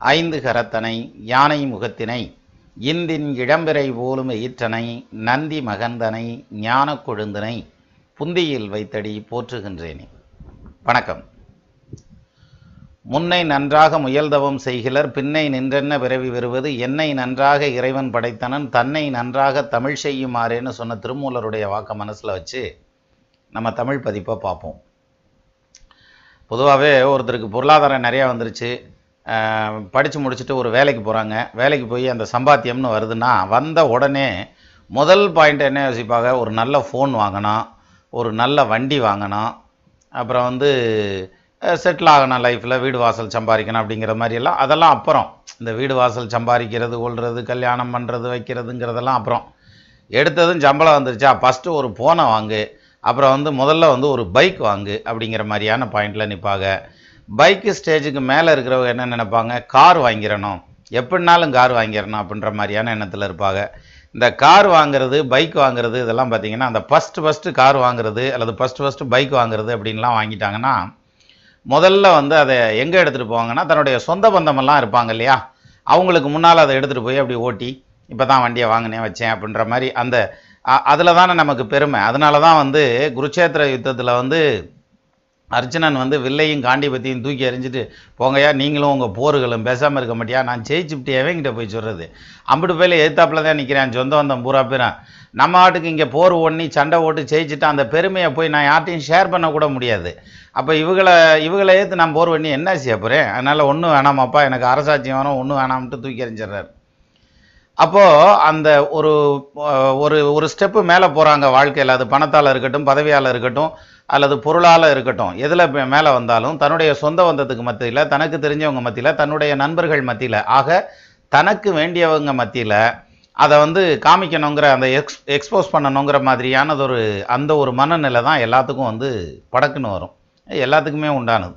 ஐந்து கரத்தனை யானை முகத்தினை இந்தின் இளம்பிறை போலும் ஈற்றனை நந்தி மகந்தனை ஞான கொழுந்தனை புந்தியில் வைத்தடி போற்றுகின்றேனே. வணக்கம். முன்னை நன்றாக முயல்தவம் செய்கிலர் பின்னை நின்றென்ன பிறவி வருவது என்னை நன்றாக இறைவன் படைத்தனன் தன்னை நன்றாக தமிழ் செய்யுமாறேன்னு சொன்ன திருமூலருடைய வாக்க மனசில் வச்சு நம்ம தமிழ் பதிப்பை பார்ப்போம். பொதுவாகவே ஒருத்தருக்கு பொருளாதாரம் நிறையா வந்துருச்சு. படித்து முடிச்சுட்டு ஒரு வேலைக்கு போகிறாங்க வேலைக்கு போய் அந்த சம்பாத்தியம்னு வருதுன்னா வந்த உடனே முதல் பாயிண்ட் என்ன யோசிப்பாங்க? ஒரு நல்ல ஃபோன் வாங்கணும் ஒரு நல்ல வண்டி வாங்கணும் அப்புறம் வந்து செட்டில் ஆகணும் லைஃப்பில் வீடு வாசல் சம்பாதிக்கணும் அப்படிங்கிற மாதிரியெல்லாம் அதெல்லாம் அப்புறம். இந்த வீடு வாசல் சம்பாதிக்கிறது கொள்வது கல்யாணம் பண்ணுறது வைக்கிறதுங்கிறதெல்லாம் அப்புறம். எடுத்ததும் சம்பளம் வந்துருச்சா? ஃபஸ்ட்டு ஒரு ஃபோனை வாங்கு அப்புறம் வந்து முதல்ல வந்து ஒரு பைக் வாங்கு அப்படிங்கிற மாதிரியான பாயிண்டில் நிற்பாங்க பைக்கு ஸ்டேஜுக்கு மேலே இருக்கிறவங்க என்ன நினைப்பாங்க? கார் வாங்கிடணும். எப்படினாலும் கார் வாங்கிடணும் அப்படின்ற மாதிரியான எண்ணத்தில் இருப்பாங்க. இந்த கார் வாங்குறது பைக் வாங்குறது இதெல்லாம் பார்த்தீங்கன்னா அந்த ஃபஸ்ட்டு ஃபஸ்ட்டு கார் வாங்குறது அல்லது ஃபஸ்ட்டு ஃபஸ்ட்டு பைக் வாங்குறது அப்படின்லாம் வாங்கிட்டாங்கன்னா முதல்ல வந்து அதை எங்கே எடுத்துகிட்டு போவாங்கன்னா தன்னுடைய சொந்த பந்தமெல்லாம் இருப்பாங்க இல்லையா? அவங்களுக்கு முன்னால் அதை எடுத்துகிட்டு போய் அப்படி ஓட்டி இப்போ தான் வண்டியை வாங்கினேன் வச்சேன் அப்படின்ற மாதிரி அந்த அதில் தானே நமக்கு பெருமை. அதனால தான் வந்து குருச்சேத்திர யுத்தத்தில் வந்து அர்ஜுனன் வந்து வில்லையும் காண்டிபத்தியும் தூக்கி எறிஞ்சிட்டு போங்கய்யா நீங்களும் உங்கள் போர்களும் பேசாமல் இருக்க மாட்டியா? நான் ஜெயிச்சுப்ட்டு எவங்கிட்ட போய் சொல்கிறது அம்பிட்டு போயில எதிர்த்தாப்பில் தான் நிற்கிறேன் சொந்த வந்தம் பூரா பேரும் நம்ம ஆட்டுக்கு இங்கே போர் ஒண்ணி சண்டை ஓட்டு ஜெயிச்சுட்டு அந்த பெருமையை போய் நான் யார்ட்டையும் ஷேர் பண்ணக்கூட முடியாது. அப்போ இவங்களை இவங்களை ஏற்று நான் போர் பண்ணி என்ன செய்ய போகிறேன் அதனால் ஒன்றும் வேணாமாப்பா எனக்கு அரசாட்சியம் வேணும் ஒன்றும் வேணாம்ட்டு தூக்கி எறிஞ்சிடுறாரு. அப்போது அந்த ஒரு ஒரு ஒரு ஸ்டெப்பு மேலே போகிறாங்க வாழ்க்கையில். அது பணத்தால் இருக்கட்டும் பதவியால் இருக்கட்டும் அல்லது பொருளால் இருக்கட்டும் எதில் மேலே வந்தாலும் தன்னுடைய சொந்த பந்தத்துக்கு மத்தியில் தனக்கு தெரிஞ்சவங்க மத்தியில் தன்னுடைய நண்பர்கள் மத்தியில் ஆக தனக்கு வேண்டியவங்க மத்தியில் அதை வந்து காமிக்கணுங்கிற அந்த எக்ஸ் எக்ஸ்போஸ் பண்ணணுங்கிற மாதிரியானது ஒரு அந்த ஒரு மனநிலை தான் எல்லாத்துக்கும் வந்து படக்குன்னு வரும். எல்லாத்துக்குமே உண்டானது.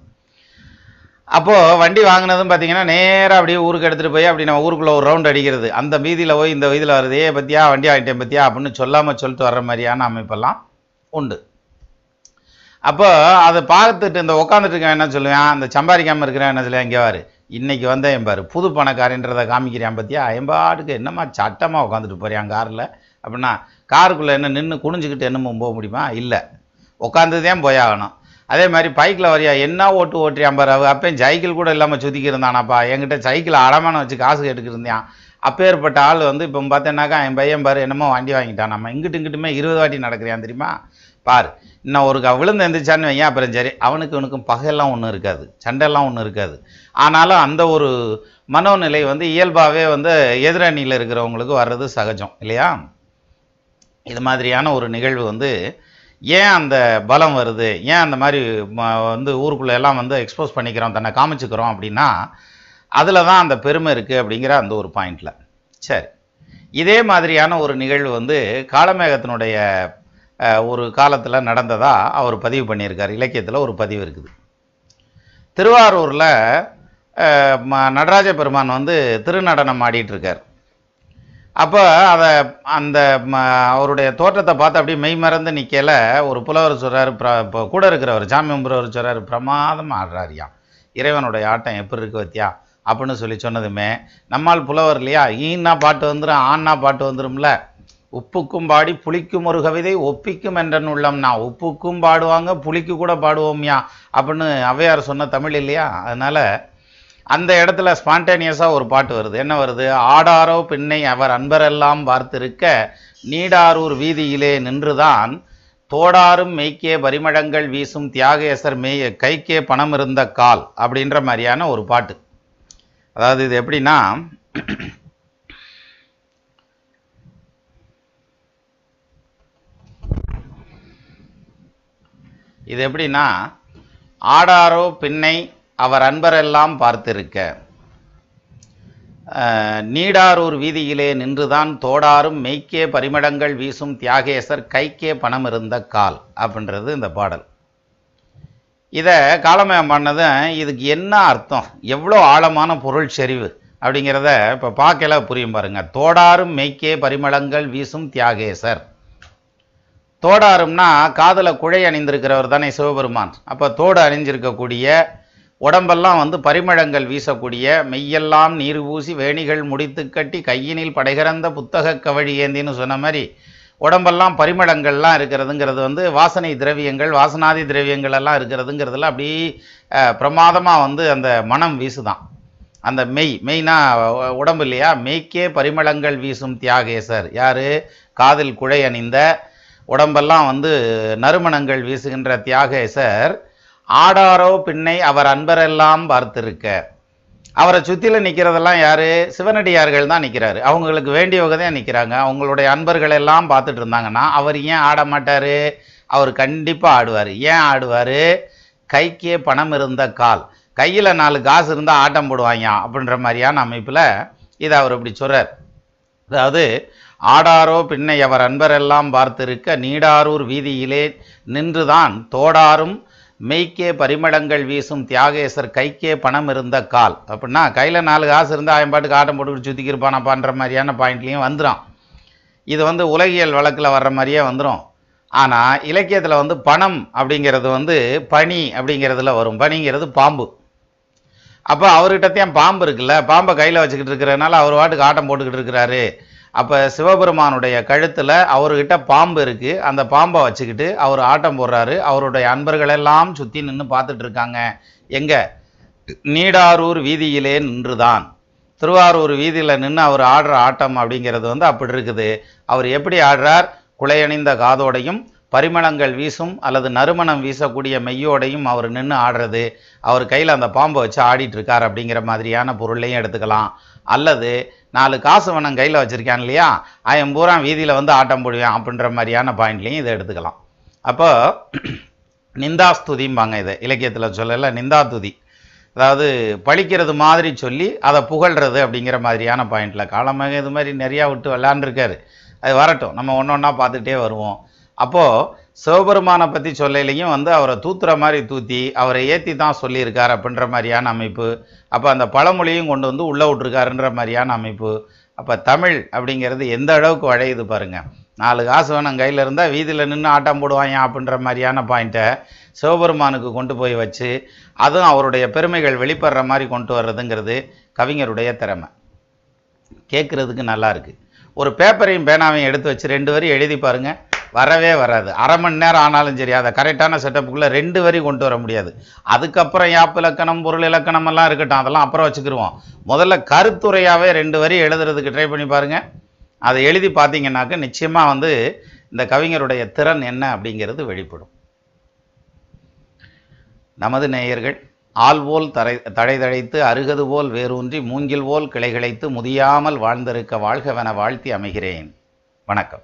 அப்போது வண்டி வாங்கினதும் பார்த்தீங்கன்னா நேராக அப்படியே ஊருக்கு எடுத்துகிட்டு போய் அப்படி நம்ம ஊருக்குள்ளே ஒரு ரவுண்ட் அடிக்கிறது. அந்த வீதியில் போய் இந்த வீதியில் வருது ஏ பற்றியா வண்டி வாங்கிட்டேன் பற்றியா அப்படின்னு சொல்லாமல் சொல்லிட்டு வர்ற மாதிரியான அமைப்பெல்லாம் உண்டு. அப்போ அதை பார்த்துட்டு இந்த உட்காந்துட்டு இருக்கேன் என்ன சொல்லுவேன்? அந்த சம்பாதிக்காமல் இருக்கிறேன் என்ன சொல்லுவேன்? இங்கே வாரு இன்னைக்கு வந்தேன் எம்பாரு புது பணக்காரன்றதை காமிக்கிறேன் பற்றியா எம்பாட்டுக்கு என்னம்மா சட்டமாக உட்காந்துட்டு போறியான் காரில்? அப்படின்னா காருக்குள்ளே என்ன நின்று குனிஞ்சிக்கிட்டு என்னமோ போக முடியுமா? இல்லை. உட்காந்துதான் போயாகணும். அதே மாதிரி பைக்கில் வரியா என்ன ஓட்டு ஓட்டுறியா பாரு அவ அப்பயும் சைக்கிள் கூட இல்லாமல் சுற்றிக்கி இருந்தானாப்பா என்கிட்ட சைக்கிள் அடமானம் வச்சு காசு கேட்டுக்கிருந்தான். இருந்தான் அப்பேற்பட்ட ஆள் வந்து இப்போ பார்த்தேன்னாக்கா என் பையன் பாரு என்னமோ வண்டி வாங்கிட்டான். நம்ம இங்கிட்டு இங்கிட்டுமே இருபது வாட்டி நடக்கிறியான் தெரியுமா? பார் இன்னும் ஒரு விழுந்து எந்திரிச்சான்னு வையன் அப்புறம் சரி. அவனுக்கு இவனுக்கும் பகையெல்லாம் ஒன்றும் இருக்காது. சண்டையெல்லாம் ஒன்றும் இருக்காது. ஆனாலும் அந்த ஒரு மனோநிலை வந்து இயல்பாகவே வந்து எதிரணியில் இருக்கிறவங்களுக்கு வர்றது சகஜம் இல்லையா? இது மாதிரியான ஒரு நிகழ்வு வந்து ஏன் அந்த பலம் வருது? ஏன் அந்த மாதிரி வந்து ஊருக்குள்ளே எல்லாம் வந்து எக்ஸ்போஸ் பண்ணிக்கிறோம் தன்னை காமிச்சுக்கிறோம் அப்படின்னா அதில் தான் அந்த பெருமை இருக்குது அப்படிங்கிற அந்த ஒரு பாயிண்டில் சரி. இதே மாதிரியான ஒரு நிகழ்வு வந்து காலமேகத்தினுடைய ஒரு காலத்தில் நடந்ததாக அவர் பதிவு பண்ணியிருக்கார். இலக்கியத்தில் ஒரு பதிவு இருக்குது. திருவாரூரில் நடராஜ பெருமான் வந்து திருநடனம் ஆடிட்டுருக்கார். அப்போ அதை அந்த அவருடைய தோற்றத்தை பார்த்து அப்படியே மெய் மறந்து நிற்கல ஒரு புலவர் சொல்கிறார் இப்போ கூட இருக்கிறவர் சாமி கும்புறவர் சொல்கிறார் பிரமாதம் ஆடுறாரியா இறைவனுடைய ஆட்டம் எப்படி இருக்கு வத்தியா அப்படின்னு சொல்லி சொன்னதுமே நம்மால் புலவர் இல்லையா? ஈன்னா பாட்டு வந்துடும் ஆன்னா பாட்டு வந்துடும்ல உப்புக்கும் பாடி புளிக்கும் ஒரு கவிதை ஒப்பிக்கும் என்றன் உள்ளம்னா உப்புக்கும் பாடுவாங்க புளிக்கு கூட பாடுவோம்யா அப்படின்னு ஔவையார் சொன்ன தமிழ் இல்லையா? அதனால் அந்த இடத்துல ஸ்பான்டேனியஸாக ஒரு பாட்டு வருது. என்ன வருது? ஆடாரோ பின்னை அவர் அன்பரெல்லாம் பார்த்திருக்க நீடாரூர் வீதியிலே நின்றுதான் தோடாரும் மெய்க்கே பரிமளங்கள் வீசும் தியாகேசர் மெய் கைக்கே பணம் இருந்த கால் அப்படின்ற மாதிரியான ஒரு பாட்டு. அதாவது இது எப்படின்னா இது எப்படின்னா ஆடாரோ பின்னை அவர் அன்பரெல்லாம் பார்த்திருக்க. நீடாரூர் வீதியிலே நின்றுதான் தோடாரும் மெய்க்கே பரிமளங்கள் வீசும் தியாகேசர் கைக்கே பணம் இருந்த கால் அப்படின்றது இந்த பாடல். இதை காலமயம் பண்ணது இதுக்கு என்ன அர்த்தம்? எவ்வளோ ஆழமான பொருள் செறிவு அப்படிங்கிறத இப்போ பார்க்கல புரியும் பாருங்கள் தோடாரும் மெய்க்கே பரிமளங்கள் வீசும் தியாகேசர். தோடாரும்னா காதில் குழை அணிந்திருக்கிறவர் தானே சிவபெருமான். அப்போ தோடு அணிஞ்சிருக்கக்கூடிய உடம்பெல்லாம் வந்து பரிமளங்கள் வீசக்கூடிய மெய்யெல்லாம் நீர் ஊசி வேணிகள் முடித்து கட்டி கையினில் படைகிறந்த புத்தக கவழி ஏந்தின்னு சொன்ன மாதிரி உடம்பெல்லாம் பரிமளங்கள்லாம் இருக்கிறதுங்கிறது வந்து வாசனை திரவியங்கள் வாசனாதி திரவியங்கள் எல்லாம் இருக்கிறதுங்கிறதுல அப்படி பிரமாதமாக வந்து அந்த மனம் வீசுதான். அந்த மெய் மெய்னா உடம்பு இல்லையா? மெய்க்கே பரிமளங்கள் வீசும் தியாகேசர். யார்? காதில் குழை அணிந்த உடம்பெல்லாம் வந்து நறுமணங்கள் வீசுகின்ற தியாகேசர் ஆடாரோ பின்னை அவர் அன்பரெல்லாம் பார்த்திருக்க. அவரை சுற்றியில் நிற்கிறதெல்லாம் யார்? சிவனடியார்கள் தான் நிற்கிறாரு அவங்களுக்கு வேண்டியவங்க தான் நிற்கிறாங்க அவங்களுடைய அன்பர்கள் எல்லாம் பார்த்துட்டு இருந்தாங்கன்னா அவர் ஏன் ஆட மாட்டார்? அவர் கண்டிப்பாக ஆடுவார். ஏன் ஆடுவார்? கைக்கே பணம் இருந்த கால். கையில் நாலு காசு இருந்தால் ஆட்டம் போடுவாங்க அப்படின்ற மாதிரியான அமைப்பில் இதை அவர் இப்படி சொல்கிறார் அதாவது ஆடாரோ பின்னை அவர் அன்பரெல்லாம் பார்த்திருக்க நீடாரூர் வீதியிலே நின்றுதான் தோடாரும் மெய்க்கே பரிமளங்கள் வீசும் தியாகேசர் கைக்கே பணம் இருந்த கால். அப்படின்னா கையில் நாலு காசு இருந்தால் அவன் பாட்டுக்கு ஆட்டம் போட்டுக்கிட்டு சுற்றிக்கிருப்பானாப்பான்ற மாதிரியான பாயிண்ட்லேயும் வந்துடும் இது வந்து உலகியல் வழக்கில் வர்ற மாதிரியே வந்துடும் ஆனால் இலக்கியத்தில் வந்து பணம் அப்படிங்கிறது வந்து பனி அப்படிங்கிறதுல வரும். பனிங்கிறது பாம்பு. அப்போ அவர்கிட்டத்தையும் பாம்பு இருக்குல்ல பாம்பை கையில் வச்சுக்கிட்டு இருக்கிறதுனால அவர் வாட்டுக்கு ஆட்டம் போட்டுக்கிட்டு இருக்கிறாரு. அப்போ சிவபெருமானுடைய கழுத்தில் அவர்கிட்ட பாம்பு இருக்குது அந்த பாம்பை வச்சுக்கிட்டு அவர் ஆட்டம் போடுறாரு. அவருடைய அன்பர்களெல்லாம் சுற்றி நின்று பார்த்துட்டு இருக்காங்க. எங்கே? நீடாரூர் வீதியிலே நின்றுதான். திருவாரூர் வீதியில் நின்று அவர் ஆடுற ஆட்டம் அப்படிங்கிறது வந்து அப்படி இருக்குது. அவர் எப்படி ஆடுறார்? குலையணிந்த காதோடையும் பரிமளங்கள் வீசும் அல்லது நறுமணம் வீசக்கூடிய மெய்யோடையும் அவர் நின்று ஆடுறது. அவர் கையில் அந்த பாம்பை வச்சு ஆடிட்டுருக்கார் அப்படிங்கிற மாதிரியான பொருளையும் எடுத்துக்கலாம். அல்லது நாலு காசு வனம் கையில் வச்சுருக்கான் இல்லையா? அவன் பூரா வீதியில் வந்து ஆட்டம் போடுவேன் அப்படின்ற மாதிரியான பாயிண்ட்லையும் இதை எடுத்துக்கலாம். அப்போ நிந்தாஸ்துதிம்பாங்க இதை. இலக்கியத்தில் சொல்லலை நிந்தாதுதி அதாவது பழிக்கிறது மாதிரி சொல்லி அதை புகழ்றது அப்படிங்கிற மாதிரியான பாயிண்டில். காலமாக இது மாதிரி நிறையா விட்டு விளாண்டுருக்காரு அது வரட்டும். நம்ம ஒன்று ஒன்றா பார்த்துட்டே வருவோம். அப்போது சிவபெருமானை பற்றி சொல்லலையும் வந்து அவரை தூத்துற மாதிரி தூத்தி அவரை ஏற்றி தான் சொல்லியிருக்கார் அப்படின்ற மாதிரியான அமைப்பு. அப்போ அந்த பழமொழியும் கொண்டு வந்து உள்ளே விட்ருக்காருன்ற மாதிரியான அமைப்பு. அப்போ தமிழ் அப்படிங்கிறது எந்த அளவுக்கு வழையுது பாருங்கள் நாலு காசு வேணும் கையில் இருந்தால் வீதியில் நின்று ஆட்டம் போடுவாங்க அப்படின்ற மாதிரியான பாயிண்ட்டை சிவபெருமானுக்கு கொண்டு போய் வச்சு அதுவும் அவருடைய பெருமைகள் வெளிப்படுற மாதிரி கொண்டு வர்றதுங்கிறது கவிஞருடைய திறமை. கேட்குறதுக்கு நல்லா இருக்குது ஒரு பேப்பரையும் பேனாவையும் எடுத்து வச்சு ரெண்டு வரி எழுதி பாருங்கள் வரவே வராது. அரை மணி நேரம் ஆனாலும் சரி அதை கரெக்டான செட்டப்புக்குள்ளே ரெண்டு வரி கொண்டு வர முடியாது. அதுக்கப்புறம் யாப்பு இலக்கணம் பொருள் இலக்கணம் எல்லாம் இருக்கட்டும் அதெல்லாம் அப்புறம் வச்சுக்கிருவோம். முதல்ல கருத்துறையாகவே ரெண்டு வரி எழுதுறதுக்கு ட்ரை பண்ணி பாருங்க. அதை எழுதி பார்த்தீங்கன்னாக்க நிச்சயமாக வந்து இந்த கவிஞருடைய திறன் என்ன அப்படிங்கிறது வெளிப்படும். நமது நேயர்கள் ஆள்போல் தரை தழைதழைத்து அருகது போல் வேரூன்றி மூங்கில் போல் கிளைகிழைத்து முதியாமல் வாழ்ந்திருக்க வாழ்கவென வாழ்த்தி அமைகிறேன். வணக்கம்.